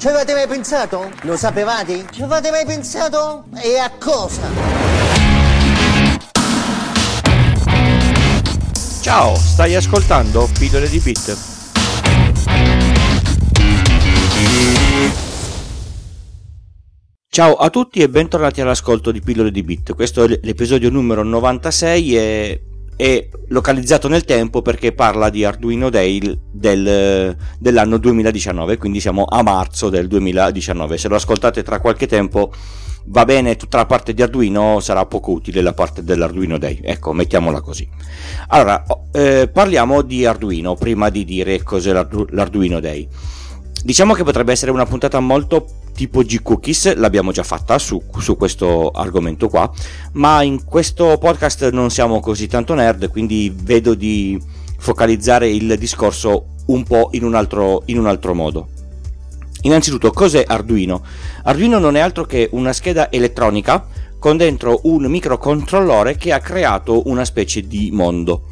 Ci avete mai pensato? Lo sapevate? Ci avete mai pensato? E a cosa? Ciao, stai ascoltando Pillole di Bit. Ciao a tutti e bentornati all'ascolto di Pillole di Bit. Questo è l'episodio numero 96 e è localizzato nel tempo perché parla di Arduino Day del, dell'anno 2019, quindi siamo a marzo del 2019. Se lo ascoltate tra qualche tempo va bene tutta la parte di Arduino, sarà poco utile la parte dell'Arduino Day. Ecco, mettiamola così. Allora, eh, parliamo di Arduino prima di dire cos'è l'Arduino Day. Diciamo che potrebbe essere una puntata molto tipo G-Cookies, l'abbiamo già fatta su, su, questo argomento qua, ma in questo podcast non siamo così tanto nerd, quindi vedo di focalizzare il discorso un po' in un altro, in un altro modo. Innanzitutto, cos'è Arduino? Arduino non è altro che una scheda elettronica con dentro un microcontrollore che ha creato una specie di mondo.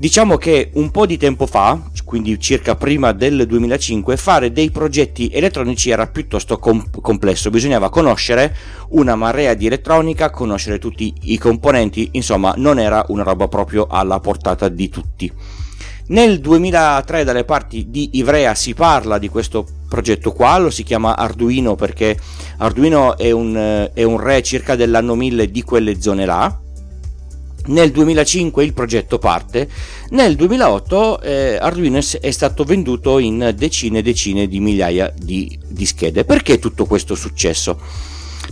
Diciamo che un po' di tempo fa, quindi circa prima del 2005, fare dei progetti elettronici era piuttosto com- complesso, bisognava conoscere una marea di elettronica, conoscere tutti i componenti, insomma non era una roba proprio alla portata di tutti. Nel 2003 dalle parti di Ivrea si parla di questo progetto qua, lo si chiama Arduino perché Arduino è un, è un re circa dell'anno 1000 di quelle zone là, nel 2005 il progetto parte, nel 2008 eh, Arduino è stato venduto in decine e decine di migliaia di, di schede. Perché tutto questo successo?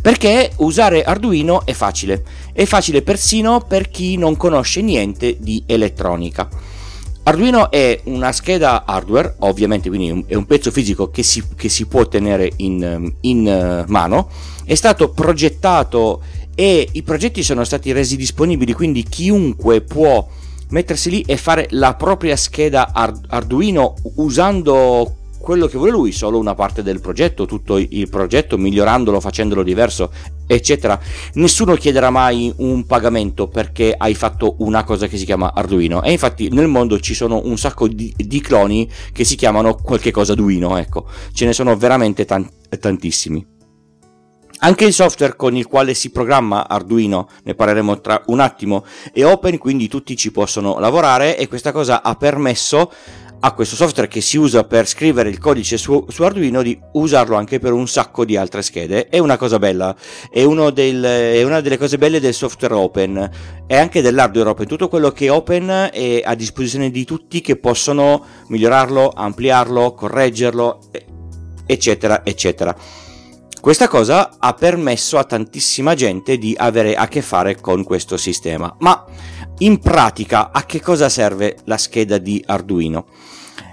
Perché usare Arduino è facile, è facile persino per chi non conosce niente di elettronica. Arduino è una scheda hardware, ovviamente, quindi è un pezzo fisico che si, che si può tenere in, in eh, mano. È stato progettato e i progetti sono stati resi disponibili, quindi chiunque può mettersi lì e fare la propria scheda Arduino usando quello che vuole lui, solo una parte del progetto, tutto il progetto, migliorandolo, facendolo diverso, eccetera. Nessuno chiederà mai un pagamento perché hai fatto una cosa che si chiama Arduino. E infatti nel mondo ci sono un sacco di, di cloni che si chiamano qualche cosa Arduino, ecco. Ce ne sono veramente tan- tantissimi. Anche il software con il quale si programma Arduino, ne parleremo tra un attimo, è open, quindi tutti ci possono lavorare e questa cosa ha permesso a questo software che si usa per scrivere il codice su, su, Arduino di usarlo anche per un sacco di altre schede. È una cosa bella, è, del, è, una delle cose belle del software open e anche dell'hardware open. Tutto quello che è open è a disposizione di tutti che possono migliorarlo, ampliarlo, correggerlo, eccetera, eccetera. Questa cosa ha permesso a tantissima gente di avere a che fare con questo sistema. Ma in pratica a che cosa serve la scheda di Arduino?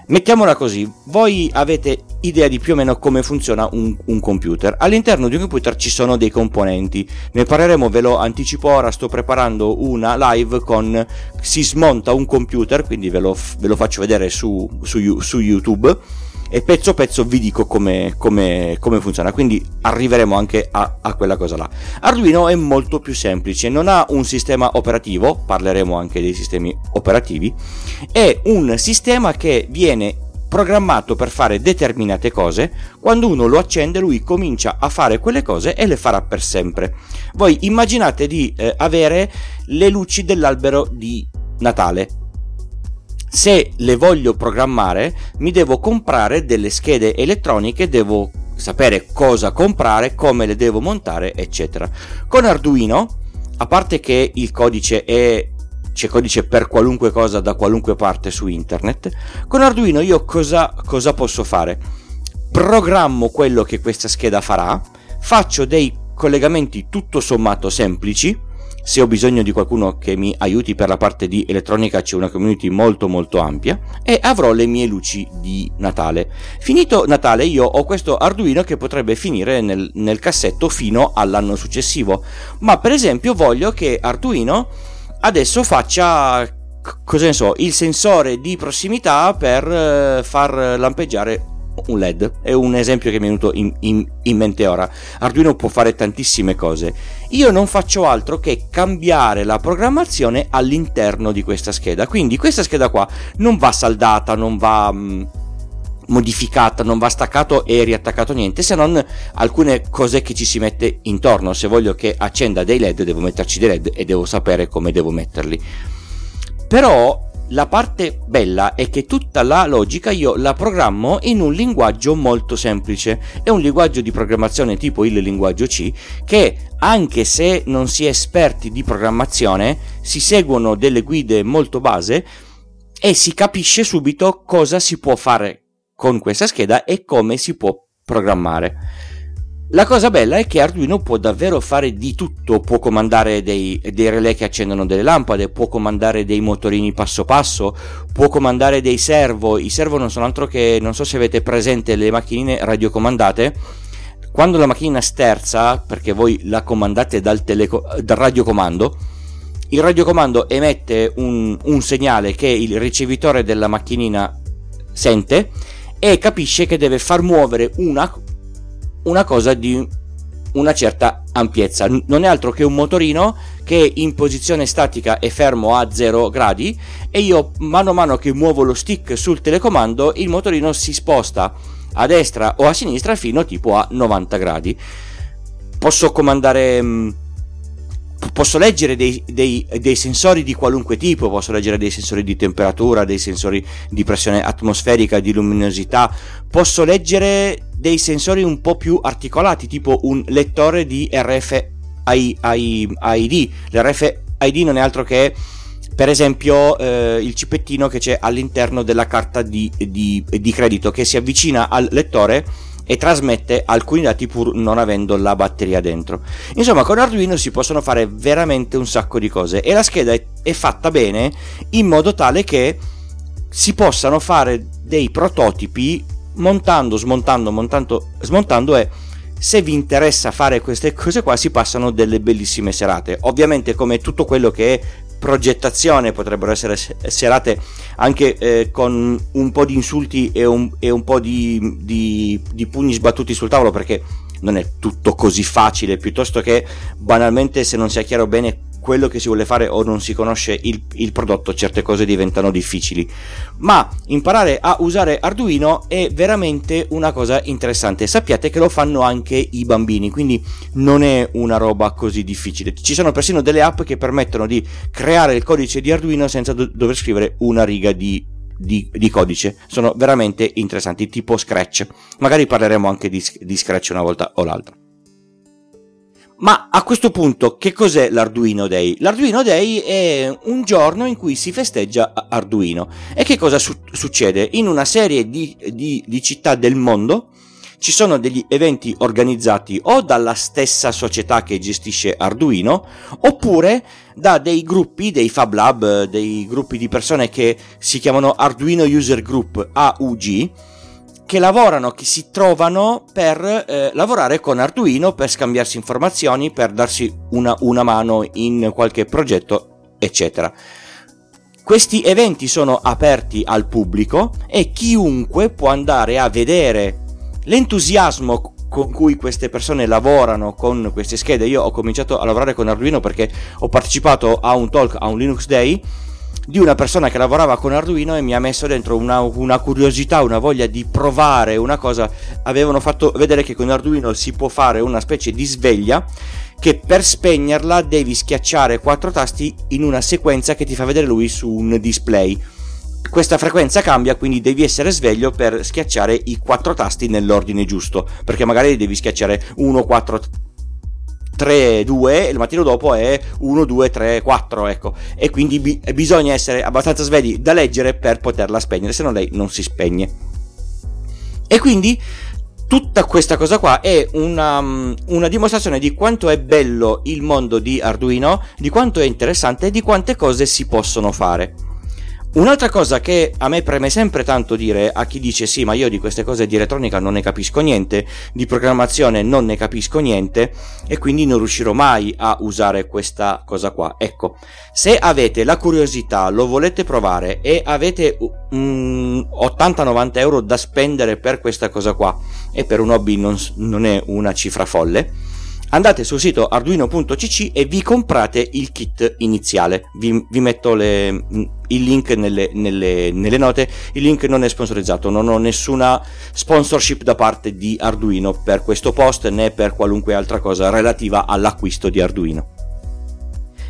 Mettiamola così, voi avete idea di più o meno come funziona un, un, computer. All'interno di un computer ci sono dei componenti, ne parleremo, ve lo anticipo ora, sto preparando una live con si smonta un computer, quindi ve lo, ve lo faccio vedere su, su, su YouTube e pezzo pezzo vi dico come, come, come funziona. Quindi arriveremo anche a, a, quella cosa là. Arduino è molto più semplice. Non ha un sistema operativo parleremo anche dei sistemi operativi è un sistema che viene programmato per fare determinate cose. Quando uno lo accende lui comincia a fare quelle cose e le farà per sempre. Voi immaginate di eh, avere le luci dell'albero di Natale se le voglio programmare mi devo comprare delle schede elettroniche, devo sapere cosa comprare, come le devo montare, eccetera. Con Arduino, a parte che il codice è c'è codice per qualunque cosa da qualunque parte su internet, con Arduino io cosa, cosa posso fare? Programmo quello che questa scheda farà, faccio dei collegamenti tutto sommato semplici, se ho bisogno di qualcuno che mi aiuti per la parte di elettronica c'è una community molto molto ampia e avrò le mie luci di Natale. Finito Natale io ho questo Arduino che potrebbe finire nel, nel cassetto fino all'anno successivo, ma per esempio voglio che Arduino adesso faccia cosa ne so, il sensore di prossimità per eh, far lampeggiare un LED. È un esempio che mi è venuto in, in, in, mente ora. Arduino può fare tantissime cose. Io non faccio altro che cambiare la programmazione all'interno di questa scheda. Quindi questa scheda qua non va saldata, non va... Mm, modificata, non va staccato e riattaccato niente, se non alcune cose che ci si mette intorno. Se voglio che accenda dei LED, devo metterci dei LED e devo sapere come devo metterli. Però la parte bella è che tutta la logica io la programmo in un linguaggio molto semplice. È un linguaggio di programmazione tipo il linguaggio C che anche se non si è esperti di programmazione si seguono delle guide molto base e si capisce subito cosa si può fare con questa scheda e come si può programmare. La cosa bella è che Arduino può davvero fare di tutto, può comandare dei, dei, relè che accendono delle lampade, può comandare dei motorini passo passo, può comandare dei servo, i servo non sono altro che, non so se avete presente le macchinine radiocomandate, quando la macchina sterza, perché voi la comandate dal, teleco- dal radiocomando, il radiocomando emette un, un segnale che il ricevitore della macchinina sente e capisce che deve far muovere una, una cosa di una certa ampiezza. Non è altro che un motorino che in posizione statica è fermo a 0 gradi e io mano a mano che muovo lo stick sul telecomando il motorino si sposta a destra o a sinistra fino tipo a 90 gradi. Posso comandare mm, posso leggere dei, dei, dei, sensori di qualunque tipo, posso leggere dei sensori di temperatura, dei sensori di pressione atmosferica, di luminosità, posso leggere dei sensori un po' più articolati, tipo un lettore di RFID. L'RFID non è altro che per esempio eh, il cipettino che c'è all'interno della carta di, di, di credito che si avvicina al lettore e trasmette alcuni dati pur non avendo la batteria dentro. Insomma, con Arduino si possono fare veramente un sacco di cose e la scheda è, è fatta bene in modo tale che si possano fare dei prototipi montando, smontando, montando, smontando e se vi interessa fare queste cose qua si passano delle bellissime serate. Ovviamente come tutto quello che è progettazione potrebbero essere serate anche eh, con un po' di insulti e un, e un po' di, di, di pugni sbattuti sul tavolo perché non è tutto così facile piuttosto che banalmente se non si è chiaro bene quello che si vuole fare o non si conosce il, il, prodotto, certe cose diventano difficili. Ma imparare a usare Arduino è veramente una cosa interessante. Sappiate che lo fanno anche i bambini, quindi non è una roba così difficile. Ci sono persino delle app che permettono di creare il codice di Arduino senza do- dover scrivere una riga di di, di, codice sono veramente interessanti tipo Scratch magari parleremo anche di, di Scratch una volta o l'altra ma a questo punto, che cos'è l'Arduino Day? L'Arduino Day è un giorno in cui si festeggia Arduino. E che cosa su- succede? In una serie di, di, di città del mondo ci sono degli eventi organizzati o dalla stessa società che gestisce Arduino oppure da dei gruppi, dei Fab Lab, dei gruppi di persone che si chiamano Arduino User Group AUG che lavorano, che si trovano per eh, lavorare con Arduino, per scambiarsi informazioni, per darsi una, una mano in qualche progetto, eccetera. Questi eventi sono aperti al pubblico e chiunque può andare a vedere l'entusiasmo con cui queste persone lavorano con queste schede. Io ho cominciato a lavorare con Arduino perché ho partecipato a un talk a un Linux Day di una persona che lavorava con Arduino e mi ha messo dentro una, una, curiosità, una voglia di provare una cosa. Avevano fatto vedere che con Arduino si può fare una specie di sveglia che per spegnerla devi schiacciare quattro tasti in una sequenza che ti fa vedere lui su un display. Questa frequenza cambia, quindi devi essere sveglio per schiacciare i quattro tasti nell'ordine giusto, perché magari devi schiacciare 1, 4, 3, 2 e il mattino dopo è 1, 2, 3, 4, ecco. E quindi bi- bisogna essere abbastanza svegli da leggere per poterla spegnere, se no lei non si spegne. E quindi tutta questa cosa qua è una, una, dimostrazione di quanto è bello il mondo di Arduino, di quanto è interessante e di quante cose si possono fare. Un'altra cosa che a me preme sempre tanto dire a chi dice sì, ma io di queste cose di elettronica non ne capisco niente, di programmazione non ne capisco niente e quindi non riuscirò mai a usare questa cosa qua. Ecco, se avete la curiosità, lo volete provare e avete um, 80-90 euro da spendere per questa cosa qua e per un hobby non, non è una cifra folle, andate sul sito arduino.cc e vi comprate il kit iniziale. Vi, vi metto le, il link nelle, nelle, nelle, note. Il link non è sponsorizzato, non ho nessuna sponsorship da parte di Arduino per questo post né per qualunque altra cosa relativa all'acquisto di Arduino.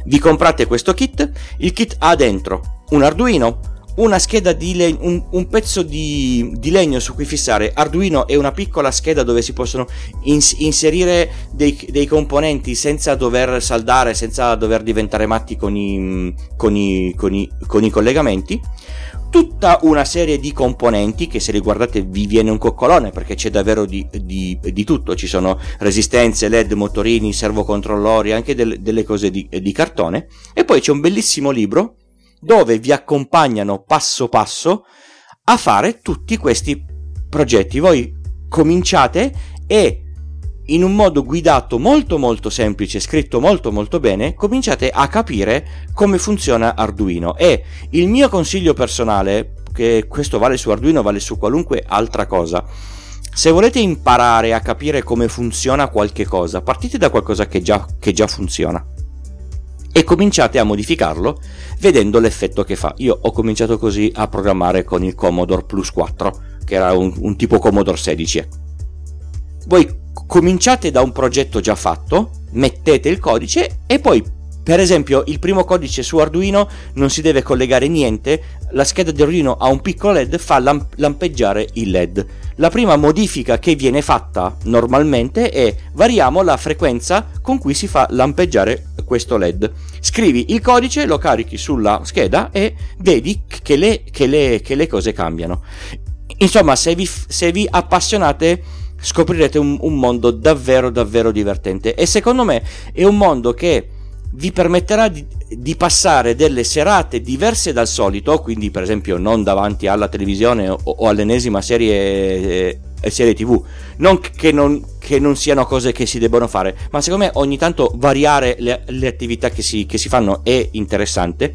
Vi comprate questo kit, il kit ha dentro un Arduino, una scheda di legno, un, un pezzo di, di, legno su cui fissare. Arduino e una piccola scheda dove si possono ins- inserire dei, dei, componenti senza dover saldare, senza dover diventare matti con i, con i, con i, con i collegamenti. Tutta una serie di componenti che se li guardate vi viene un coccolone perché c'è davvero di, di, di tutto, ci sono resistenze, led, motorini, servocontrollori, anche del, delle cose di, di cartone. E poi c'è un bellissimo libro dove vi accompagnano passo passo a fare tutti questi progetti. Voi cominciate e in un modo guidato molto molto semplice, scritto molto molto bene, cominciate a capire come funziona Arduino. E il mio consiglio personale, che questo vale su Arduino, vale su qualunque altra cosa, se volete imparare a capire come funziona qualche cosa, partite da qualcosa che già, che già funziona e cominciate a modificarlo vedendo l'effetto che fa. Io ho cominciato così a programmare con il Commodore Plus 4, che era un, un tipo Commodore 16. Voi cominciate da un progetto già fatto, mettete il codice e poi per esempio, il primo codice su Arduino non si deve collegare niente, la scheda di Arduino ha un piccolo LED, fa lamp- lampeggiare il LED. La prima modifica che viene fatta normalmente è variamo la frequenza con cui si fa lampeggiare questo LED. Scrivi il codice, lo carichi sulla scheda e vedi che le, che le, che le cose cambiano. Insomma, se vi, se vi appassionate scoprirete un, un mondo davvero davvero divertente e secondo me è un mondo che vi permetterà di, di, passare delle serate diverse dal solito, quindi per esempio non davanti alla televisione o, o all'ennesima serie, eh, serie tv, non che, non che, non siano cose che si debbono fare, ma secondo me ogni tanto variare le, le attività che si, che si, fanno è interessante.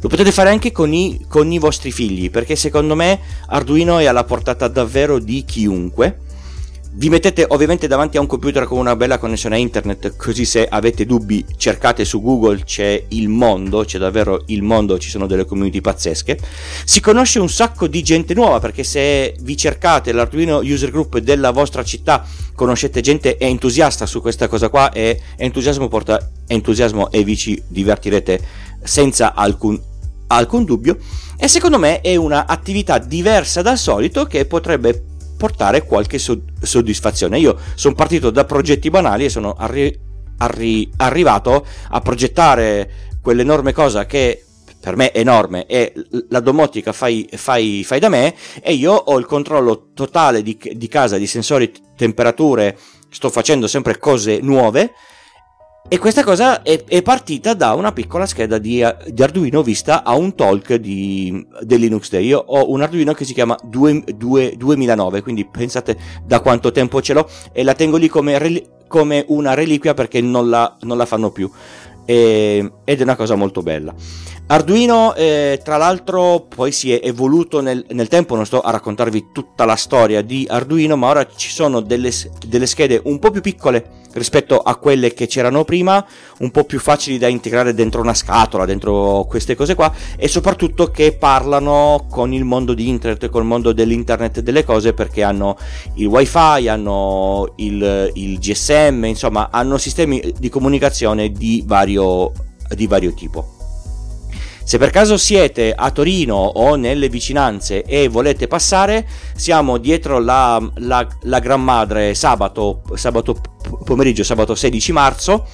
Lo potete fare anche con i, con i vostri figli, perché secondo me Arduino è alla portata davvero di chiunque vi mettete ovviamente davanti a un computer con una bella connessione a internet, così se avete dubbi cercate su Google, c'è il mondo, c'è davvero il mondo, ci sono delle community pazzesche. Si conosce un sacco di gente nuova perché se vi cercate l'Arduino User Group della vostra città, conoscete gente entusiasta su questa cosa qua e entusiasmo porta entusiasmo e vi ci divertirete senza alcun, alcun dubbio. E secondo me è un'attività diversa dal solito che potrebbe portare qualche soddisfazione. Io sono partito da progetti banali e sono arri- arri- arrivato a progettare quell'enorme cosa che per me è enorme è la domotica fai, fai, fai, da me e io ho il controllo totale di, di casa, di sensori, temperature, sto facendo sempre cose nuove e questa cosa è, è, partita da una piccola scheda di, di Arduino vista a un talk di, del Linux Day. Io ho un Arduino che si chiama 2, 2, 2009, quindi pensate da quanto tempo ce l'ho e la tengo lì come, come una reliquia perché non la, non la fanno più. E, ed è una cosa molto bella. Arduino, eh, tra l'altro, poi si è evoluto nel, nel, tempo. Non sto a raccontarvi tutta la storia di Arduino, ma ora ci sono delle, delle schede un po' più piccole rispetto a quelle che c'erano prima, un po' più facili da integrare dentro una scatola, dentro queste cose qua, e soprattutto che parlano con il mondo di internet, con il mondo dell'internet delle cose, perché hanno il wifi, hanno il, il GSM, insomma, hanno sistemi di comunicazione di vario, di vario tipo. Se per caso siete a Torino o nelle vicinanze e volete passare, siamo dietro la, la, la Gran Madre sabato, sabato pomeriggio, sabato 16 marzo,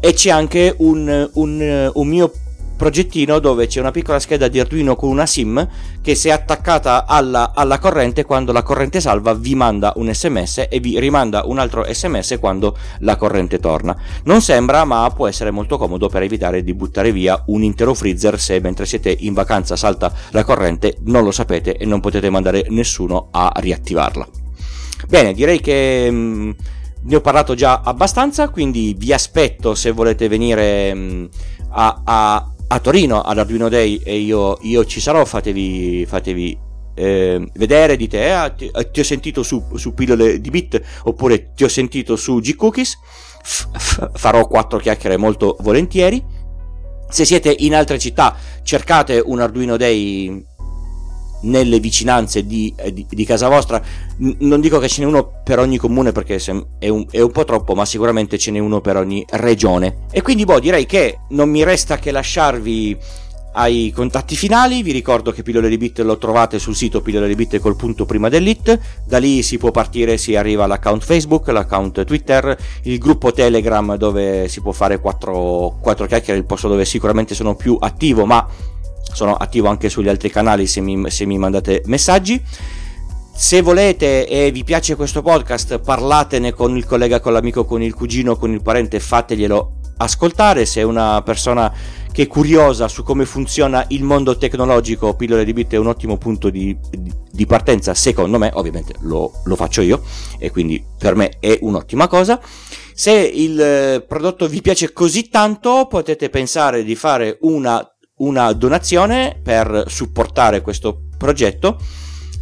e c'è anche un, un, un mio progettino dove c'è una piccola scheda di Arduino con una SIM che se attaccata alla, alla, corrente quando la corrente salva vi manda un sms e vi rimanda un altro sms quando la corrente torna. Non sembra ma può essere molto comodo per evitare di buttare via un intero freezer se mentre siete in vacanza salta la corrente non lo sapete e non potete mandare nessuno a riattivarla. Bene direi che mh, mm, ne ho parlato già abbastanza quindi vi aspetto se volete venire mh, mm, a, a a Torino all'Arduino Day e io, io ci sarò, fatevi, fatevi eh, vedere, dite ah, ti, eh, ti, ho sentito su, su, pillole di bit oppure ti ho sentito su G-Cookies, f- f- farò quattro chiacchiere molto volentieri. Se siete in altre città, cercate un Arduino Day nelle vicinanze di, eh, di, di casa vostra. Non dico che ce n'è uno per ogni comune perché è un, è un, po' troppo, ma sicuramente ce n'è uno per ogni regione. E quindi, boh, direi che non mi resta che lasciarvi ai contatti finali. Vi ricordo che Pillole di Bit lo trovate sul sito pillole di Bit col punto prima dell'it. Da lì si può partire, si arriva all'account Facebook, l'account Twitter, il gruppo Telegram dove si può fare 4, 4 chiacchiere, il posto dove sicuramente sono più attivo, ma sono attivo anche sugli altri canali se mi, se mi mandate messaggi. Se volete e vi piace questo podcast, parlatene con il collega, con l'amico, con il cugino, con il parente, fateglielo ascoltare. Se è una persona che è curiosa su come funziona il mondo tecnologico, Pillole di Bit è un ottimo punto di, di partenza, secondo me, ovviamente lo, lo, faccio io e quindi per me è un'ottima cosa. Se il eh, prodotto vi piace così tanto, potete pensare di fare una, una donazione per supportare questo progetto.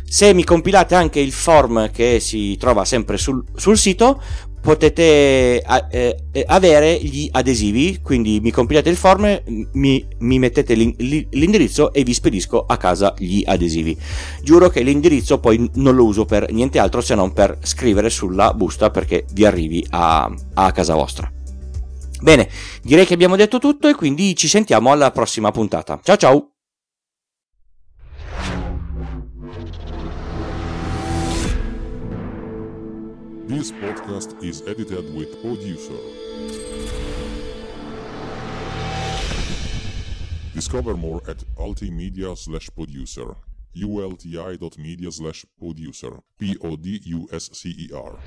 Se mi compilate anche il form che si trova sempre sul, sul sito, potete eh, eh, avere gli adesivi, quindi mi compilate il form, mi, mi mettete l'indirizzo e vi spedisco a casa gli adesivi. Giuro che l'indirizzo poi non lo uso per niente altro se non per scrivere sulla busta perché vi arrivi a, a casa vostra. Bene, direi che abbiamo detto tutto e quindi ci sentiamo alla prossima puntata. Ciao ciao! This podcast is edited with producer. Discover more at ultimedia slash producer. ulti.media slash producer. P-O-D-U-S-C-E-R.